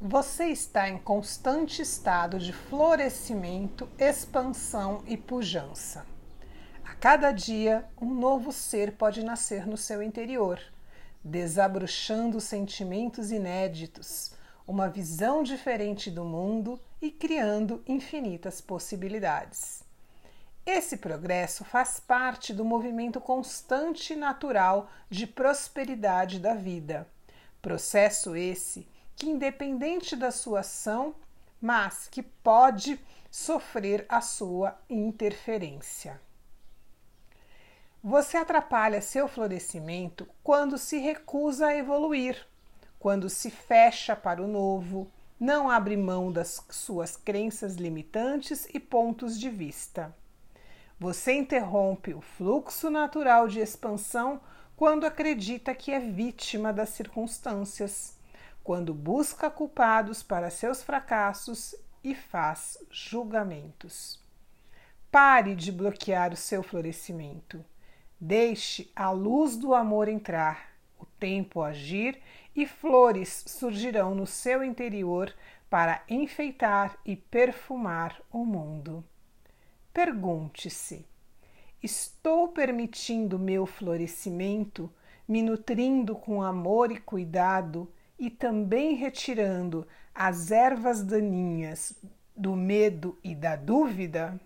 Você está em constante estado de florescimento, expansão e pujança. A cada dia, um novo ser pode nascer no seu interior, desabrochando sentimentos inéditos, uma visão diferente do mundo e criando infinitas possibilidades. Esse progresso faz parte do movimento constante e natural de prosperidade da vida. Processo esse que, independente da sua ação, mas que pode sofrer a sua interferência. Você atrapalha seu florescimento quando se recusa a evoluir, quando se fecha para o novo, não abre mão das suas crenças limitantes e pontos de vista. Você interrompe o fluxo natural de expansão quando acredita que é vítima das circunstâncias quando busca culpados para seus fracassos e faz julgamentos. Pare de bloquear o seu florescimento. Deixe a luz do amor entrar, o tempo agir e flores surgirão no seu interior para enfeitar e perfumar o mundo. Pergunte-se: estou permitindo meu florescimento, me nutrindo com amor e cuidado? E também retirando as ervas daninhas do medo e da dúvida?